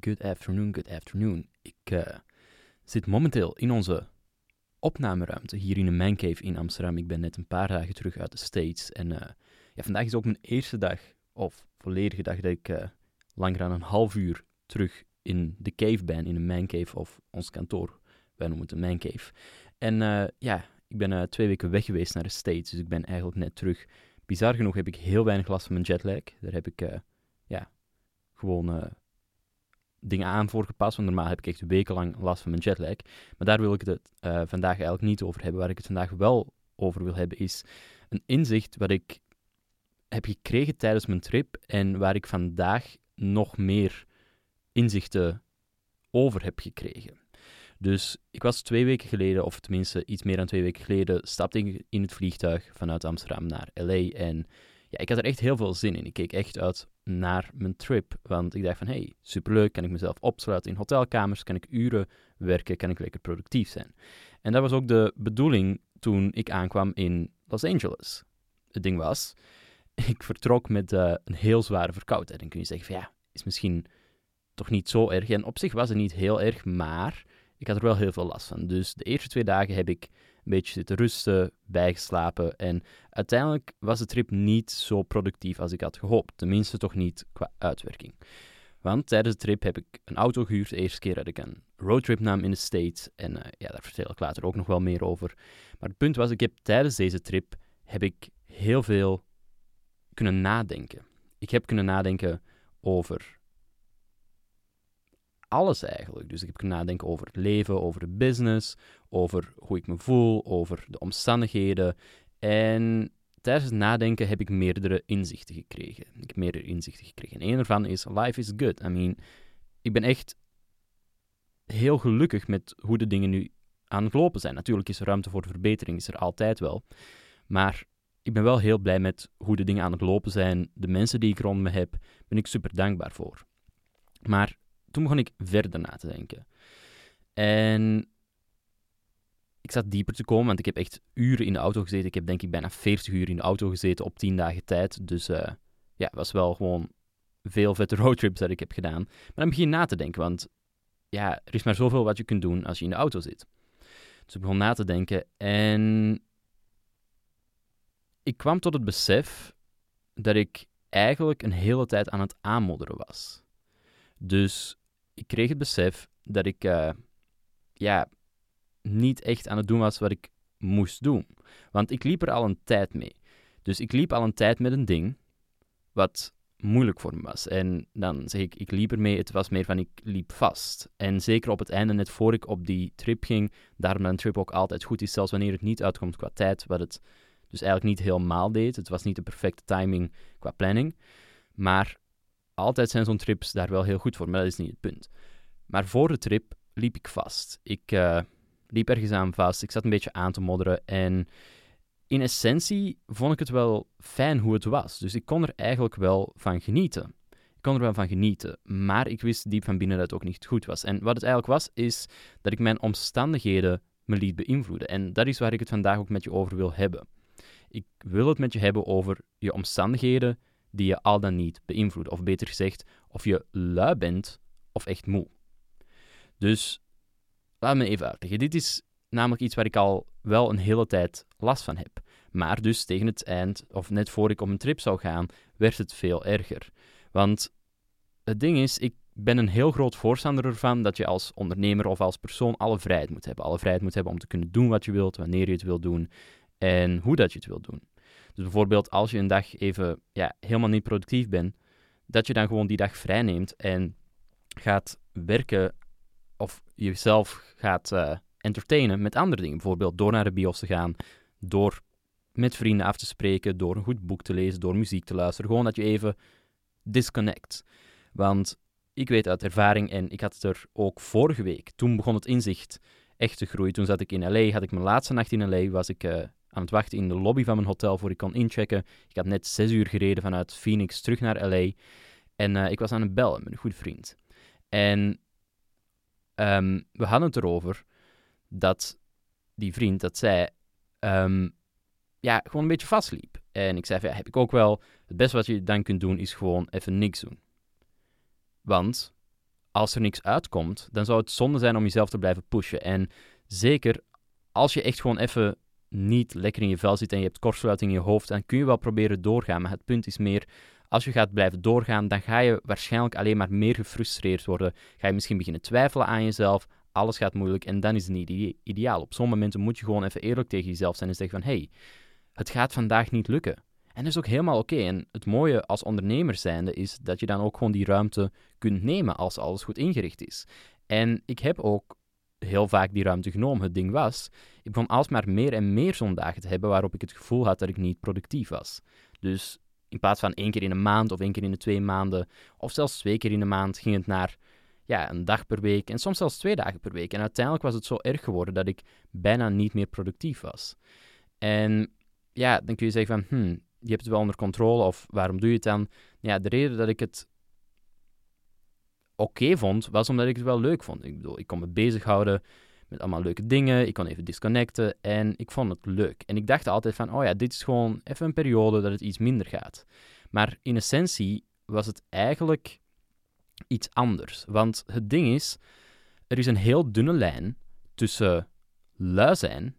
Good afternoon, good afternoon. Ik eh, zit momenteel in onze opnameruimte hier in een mancave in Amsterdam. Ik ben net een paar dagen terug uit de States. En uh, ja, vandaag is ook mijn eerste dag, of volledige dag, dat ik uh, langer dan een half uur terug in de cave ben, in een mancave of ons kantoor. Wij noemen het een mancave. En ja, ik ben twee weken weg geweest naar de States, dus ik ben eigenlijk net terug. Bizar genoeg heb ik heel weinig last van mijn jetlag. Daar heb ik ja, gewoon dingen aan voorgepast. Want normaal heb ik echt wekenlang last van mijn jetlag. Maar daar wil ik het uh, vandaag eigenlijk niet over hebben. Waar ik het vandaag wel over wil hebben, is een inzicht wat ik heb gekregen tijdens mijn trip. En waar ik vandaag nog meer inzichten over heb gekregen. Dus ik was twee weken geleden, of tenminste iets meer dan twee weken geleden, stapte ik in het vliegtuig vanuit Amsterdam naar LA. En ja, ik had er echt heel veel zin in. Ik keek echt uit naar mijn trip. Want ik dacht van, hey, superleuk, kan ik mezelf opsluiten in hotelkamers, kan ik uren werken, kan ik lekker productief zijn. En dat was ook de bedoeling toen ik aankwam in Los Angeles. Het ding was, ik vertrok met uh, een heel zware verkoudheid. En kun je zeggen van, ja, is misschien toch niet zo erg. En op zich was het niet heel erg, maar ik had er wel heel veel last van. Dus de eerste twee dagen heb ik beetje zitten rusten, bijgeslapen. En uiteindelijk was de trip niet zo productief als ik had gehoopt. Tenminste, toch niet qua uitwerking. Want tijdens de trip heb ik een auto gehuurd. De eerste keer dat ik een roadtrip nam in de States. En uh, ja, daar vertel ik later ook nog wel meer over. Maar het punt was, ik heb tijdens deze trip heb ik heel veel kunnen nadenken. Ik heb kunnen nadenken over alles eigenlijk. Dus ik heb kunnen nadenken over het leven, over de business, over hoe ik me voel, over de omstandigheden. En tijdens het nadenken heb ik meerdere inzichten gekregen. Ik heb meerdere inzichten gekregen. En een ervan is, life is good. I mean, ik ben echt heel gelukkig met hoe de dingen nu aan het lopen zijn. Natuurlijk is er ruimte voor verbetering, is er altijd wel. Maar ik ben wel heel blij met hoe de dingen aan het lopen zijn. De mensen die ik rond me heb, ben ik super dankbaar voor. Maar toen begon ik verder na te denken. En ik zat dieper te komen, want ik heb echt uren in de auto gezeten. Ik heb denk ik bijna 40 uur in de auto gezeten op 10 dagen tijd. Dus uh, ja, het was wel gewoon veel vette roadtrips dat ik heb gedaan. Maar dan begin je na te denken, want ja, er is maar zoveel wat je kunt doen als je in de auto zit. Dus ik begon na te denken en ik kwam tot het besef dat ik eigenlijk een hele tijd aan het aanmodderen was. Dus ik kreeg het besef dat ik uh, ja, niet echt aan het doen was wat ik moest doen. Want ik liep er al een tijd mee. Dus ik liep al een tijd met een ding wat moeilijk voor me was. En dan zeg ik, ik liep ermee, het was meer van ik liep vast. En zeker op het einde, net voor ik op die trip ging, daarom dat een trip ook altijd goed is, zelfs wanneer het niet uitkomt qua tijd, wat het dus eigenlijk niet helemaal deed. Het was niet de perfecte timing qua planning. Maar altijd zijn zo'n trips daar wel heel goed voor, maar dat is niet het punt. Maar voor de trip liep ik vast. Ik uh, liep ergens aan vast, ik zat een beetje aan te modderen en in essentie vond ik het wel fijn hoe het was. Dus ik kon er eigenlijk wel van genieten. Ik kon er wel van genieten, maar ik wist diep van binnen dat het ook niet goed was. En wat het eigenlijk was, is dat ik mijn omstandigheden me liet beïnvloeden. En dat is waar ik het vandaag ook met je over wil hebben. Ik wil het met je hebben over je omstandigheden die je al dan niet beïnvloeden. Of beter gezegd, of je lui bent of echt moe. Dus laat me even uitleggen. Dit is namelijk iets waar ik al wel een hele tijd last van heb. Maar dus tegen het eind, of net voor ik op een trip zou gaan, werd het veel erger. Want het ding is, ik ben een heel groot voorstander ervan dat je als ondernemer of als persoon alle vrijheid moet hebben. Alle vrijheid moet hebben om te kunnen doen wat je wilt, wanneer je het wilt doen en hoe dat je het wilt doen. Dus bijvoorbeeld als je een dag even ja, helemaal niet productief bent, dat je dan gewoon die dag vrij neemt en gaat werken of jezelf gaat uh, entertainen met andere dingen. Bijvoorbeeld door naar de bios te gaan, door met vrienden af te spreken, door een goed boek te lezen, door muziek te luisteren. Gewoon dat je even disconnect. Want ik weet uit ervaring, en ik had het er ook vorige week, toen begon het inzicht echt te groeien. Toen zat ik in LA, had ik mijn laatste nacht in LA, was ik uh, aan het wachten in de lobby van mijn hotel voor ik kon inchecken. Ik had net zes uur gereden vanuit Phoenix terug naar LA. En uh, ik was aan het bellen met een goed vriend. En um, we hadden het erover dat die vriend, dat zij um, ja, gewoon een beetje vastliep. En ik zei van, ja, heb ik ook wel. Het beste wat je dan kunt doen is gewoon even niks doen. Want als er niks uitkomt, dan zou het zonde zijn om jezelf te blijven pushen. En zeker als je echt gewoon even niet lekker in je vel zit en je hebt kortsluiting in je hoofd, dan kun je wel proberen doorgaan. Maar het punt is meer, als je gaat blijven doorgaan, dan ga je waarschijnlijk alleen maar meer gefrustreerd worden. Ga je misschien beginnen twijfelen aan jezelf. Alles gaat moeilijk en dan is het niet ideaal. Op sommige momenten moet je gewoon even eerlijk tegen jezelf zijn en zeggen van, hey, het gaat vandaag niet lukken. En dat is ook helemaal oké. En het mooie als ondernemer zijnde is dat je dan ook gewoon die ruimte kunt nemen als alles goed ingericht is. En ik heb ook heel vaak die ruimte genomen. Het ding was, ik begon alsmaar meer en meer zo'n dagen te hebben waarop ik het gevoel had dat ik niet productief was. Dus in plaats van één keer in een maand of één keer in de twee maanden, of zelfs twee keer in de maand, ging het naar ja, een dag per week en soms zelfs twee dagen per week. En uiteindelijk was het zo erg geworden dat ik bijna niet meer productief was. En ja, dan kun je zeggen van, hmm, je hebt het wel onder controle of waarom doe je het dan? Ja, de reden dat ik het oké vond, was omdat ik het wel leuk vond. Ik bedoel, ik kon me bezighouden met allemaal leuke dingen. Ik kon even disconnecten en ik vond het leuk. En ik dacht altijd van, oh ja, dit is gewoon even een periode dat het iets minder gaat. Maar in essentie was het eigenlijk iets anders. Want het ding is, er is een heel dunne lijn tussen lui zijn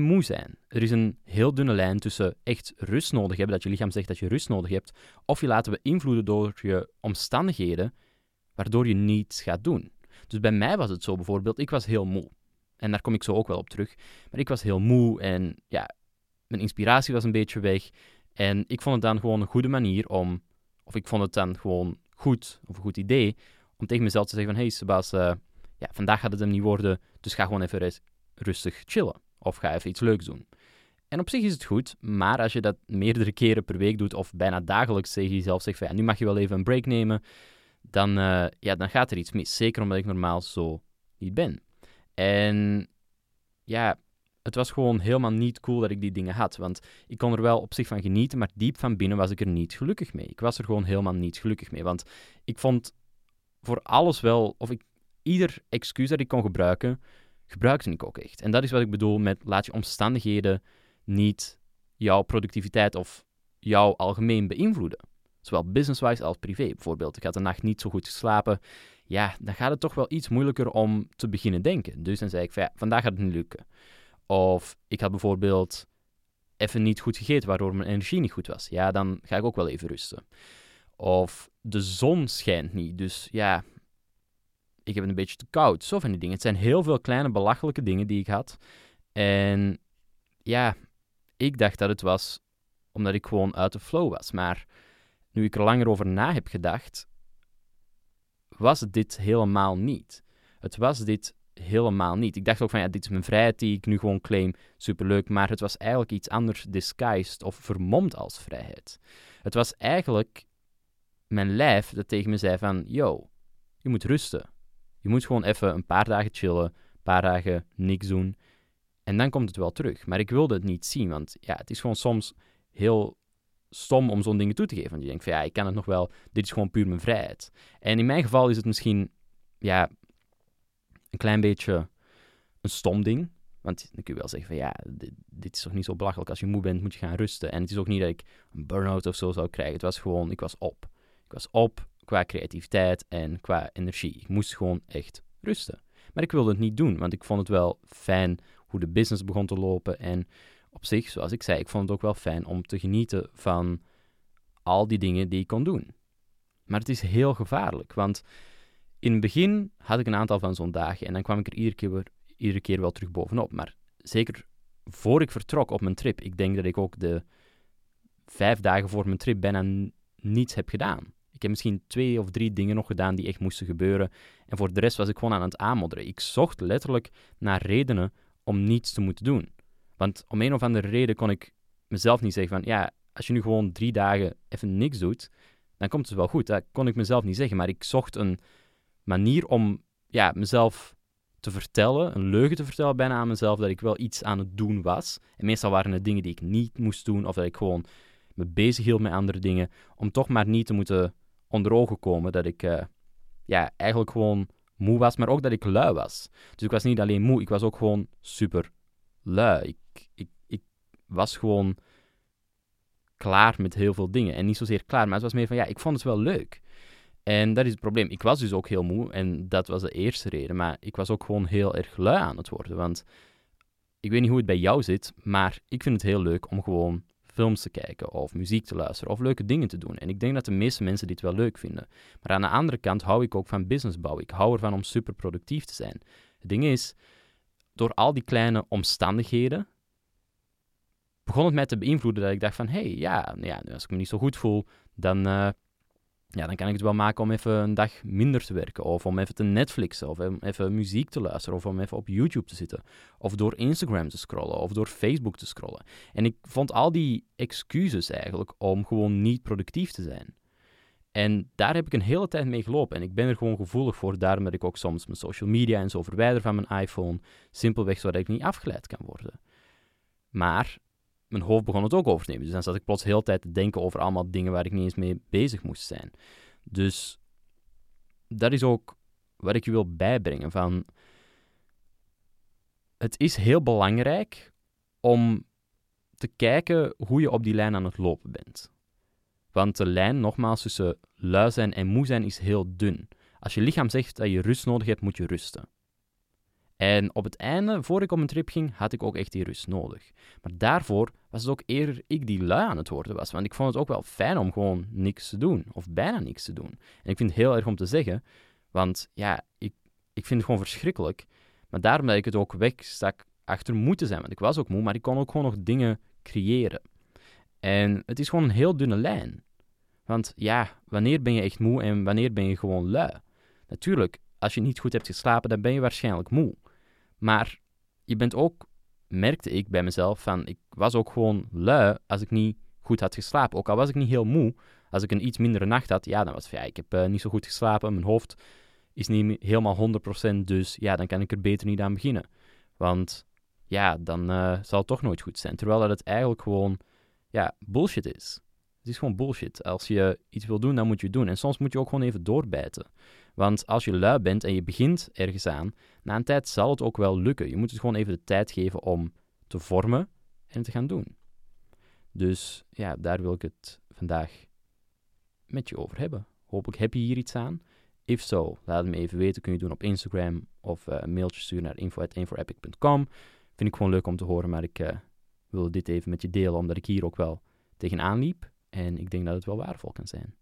moe zijn. Er is een heel dunne lijn tussen echt rust nodig hebben, dat je lichaam zegt dat je rust nodig hebt, of je laten beïnvloeden door je omstandigheden, waardoor je niets gaat doen. Dus bij mij was het zo bijvoorbeeld, ik was heel moe. En daar kom ik zo ook wel op terug. Maar ik was heel moe en ja, mijn inspiratie was een beetje weg. En ik vond het dan gewoon een goede manier om, of ik vond het dan gewoon goed, of een goed idee, om tegen mezelf te zeggen van, hey Sebas, uh, ja, vandaag gaat het hem niet worden, dus ga gewoon even rustig chillen. Of ga even iets leuks doen. En op zich is het goed, maar als je dat meerdere keren per week doet of bijna dagelijks tegen jezelf zegt van ja, nu mag je wel even een break nemen, dan, uh, ja, dan gaat er iets mis. Zeker omdat ik normaal zo niet ben. En ja, het was gewoon helemaal niet cool dat ik die dingen had. Want ik kon er wel op zich van genieten, maar diep van binnen was ik er niet gelukkig mee. Ik was er gewoon helemaal niet gelukkig mee. Want ik vond voor alles wel, of ik, ieder excuus dat ik kon gebruiken, gebruikte ik ook echt. En dat is wat ik bedoel met laat je omstandigheden niet jouw productiviteit of jouw algemeen beïnvloeden. Zowel business-wise als privé. Bijvoorbeeld, ik had de nacht niet zo goed geslapen. Ja, dan gaat het toch wel iets moeilijker om te beginnen denken. Dus dan zei ik, ja, vandaag gaat het niet lukken. Of ik had bijvoorbeeld even niet goed gegeten, waardoor mijn energie niet goed was. Ja, dan ga ik ook wel even rusten. Of de zon schijnt niet, dus ja, ik heb het een beetje te koud. Zo van die dingen. Het zijn heel veel kleine belachelijke dingen die ik had. En ja, ik dacht dat het was omdat ik gewoon uit de flow was. Maar nu ik er langer over na heb gedacht, was dit helemaal niet. Het was dit helemaal niet. Ik dacht ook van ja, dit is mijn vrijheid die ik nu gewoon claim, superleuk. Maar het was eigenlijk iets anders disguised of vermomd als vrijheid. Het was eigenlijk mijn lijf dat tegen me zei van, yo, je moet rusten. Je moet gewoon even een paar dagen chillen, een paar dagen niks doen. En dan komt het wel terug. Maar ik wilde het niet zien, want ja, het is gewoon soms heel stom om zo'n dingen toe te geven. Want je denkt van ja, ik kan het nog wel, dit is gewoon puur mijn vrijheid. En in mijn geval is het misschien, ja, een klein beetje een stom ding. Want dan kun je wel zeggen van ja, dit, dit, is toch niet zo belachelijk. Als je moe bent, moet je gaan rusten. En het is ook niet dat ik een burn-out of zo zou krijgen. Het was gewoon, ik was op. Ik was op qua creativiteit en qua energie. Ik moest gewoon echt rusten. Maar ik wilde het niet doen, want ik vond het wel fijn hoe de business begon te lopen. En op zich, zoals ik zei, ik vond het ook wel fijn om te genieten van al die dingen die ik kon doen. Maar het is heel gevaarlijk, want in het begin had ik een aantal van zo'n dagen en dan kwam ik er iedere keer, iedere keer wel terug bovenop. Maar zeker voor ik vertrok op mijn trip, ik denk dat ik ook de vijf dagen voor mijn trip bijna niets heb gedaan. Ik heb misschien twee of drie dingen nog gedaan die echt moesten gebeuren. En voor de rest was ik gewoon aan het aanmodderen. Ik zocht letterlijk naar redenen om niets te moeten doen. Want om een of andere reden kon ik mezelf niet zeggen van, ja, als je nu gewoon drie dagen even niks doet, dan komt het wel goed. Dat kon ik mezelf niet zeggen. Maar ik zocht een manier om ja, mezelf te vertellen, een leugen te vertellen bijna aan mezelf, dat ik wel iets aan het doen was. En meestal waren het dingen die ik niet moest doen, of dat ik gewoon me bezig hield met andere dingen, om toch maar niet te moeten onder ogen komen dat ik uh, ja, eigenlijk gewoon moe was, maar ook dat ik lui was. Dus ik was niet alleen moe, ik was ook gewoon super lui. Ik, ik, ik was gewoon klaar met heel veel dingen. En niet zozeer klaar, maar het was meer van, ja, ik vond het wel leuk. En dat is het probleem. Ik was dus ook heel moe en dat was de eerste reden. Maar ik was ook gewoon heel erg lui aan het worden. Want ik weet niet hoe het bij jou zit, maar ik vind het heel leuk om gewoon films te kijken of muziek te luisteren of leuke dingen te doen. En ik denk dat de meeste mensen dit wel leuk vinden. Maar aan de andere kant hou ik ook van business bouwen. Ik hou ervan om super productief te zijn. Het ding is, door al die kleine omstandigheden begon het mij te beïnvloeden dat ik dacht van, hé, hey, ja, ja, als ik me niet zo goed voel, dan, uh, ja, dan kan ik het wel maken om even een dag minder te werken. Of om even te Netflixen, of even muziek te luisteren, of om even op YouTube te zitten. Of door Instagram te scrollen, of door Facebook te scrollen. En ik vond al die excuses eigenlijk om gewoon niet productief te zijn. En daar heb ik een hele tijd mee gelopen. En ik ben er gewoon gevoelig voor. Daarom dat ik ook soms mijn social media en zo verwijder van mijn iPhone. Simpelweg zodat ik niet afgeleid kan worden. Maar mijn hoofd begon het ook over te nemen. Dus dan zat ik plots heel tijd te denken over allemaal dingen waar ik niet eens mee bezig moest zijn. Dus dat is ook wat ik je wil bijbrengen. Van, het is heel belangrijk om te kijken hoe je op die lijn aan het lopen bent. Want de lijn, nogmaals, tussen lui zijn en moe zijn is heel dun. Als je lichaam zegt dat je rust nodig hebt, moet je rusten. En op het einde, voor ik op mijn trip ging, had ik ook echt die rust nodig. Maar daarvoor was het ook eerder ik die lui aan het worden was. Want ik vond het ook wel fijn om gewoon niks te doen. Of bijna niks te doen. En ik vind het heel erg om te zeggen. Want ja, ik, ik vind het gewoon verschrikkelijk. Maar daarom dat ik het ook wegstak achter moeten zijn. Want ik was ook moe, maar ik kon ook gewoon nog dingen creëren. En het is gewoon een heel dunne lijn. Want ja, wanneer ben je echt moe en wanneer ben je gewoon lui? Natuurlijk, als je niet goed hebt geslapen, dan ben je waarschijnlijk moe. Maar je bent ook, merkte ik bij mezelf, van ik was ook gewoon lui als ik niet goed had geslapen. Ook al was ik niet heel moe, als ik een iets mindere nacht had, ja, dan was ja, ik heb uh, niet zo goed geslapen, mijn hoofd is niet helemaal 100%, dus ja, dan kan ik er beter niet aan beginnen. Want ja, dan uh, zal het toch nooit goed zijn. Terwijl dat het eigenlijk gewoon, ja, bullshit is. Het is gewoon bullshit. Als je iets wil doen, dan moet je het doen. En soms moet je ook gewoon even doorbijten. Want als je lui bent en je begint ergens aan, na een tijd zal het ook wel lukken. Je moet het gewoon even de tijd geven om te vormen en te gaan doen. Dus ja, daar wil ik het vandaag met je over hebben. Hopelijk heb je hier iets aan. If so, laat het me even weten. Kun je doen op Instagram of uh, een mailtje sturen naar info.inforepic.com. Vind ik gewoon leuk om te horen, maar ik uh, wil dit even met je delen, omdat ik hier ook wel tegenaan liep. En ik denk dat het wel waardevol kan zijn.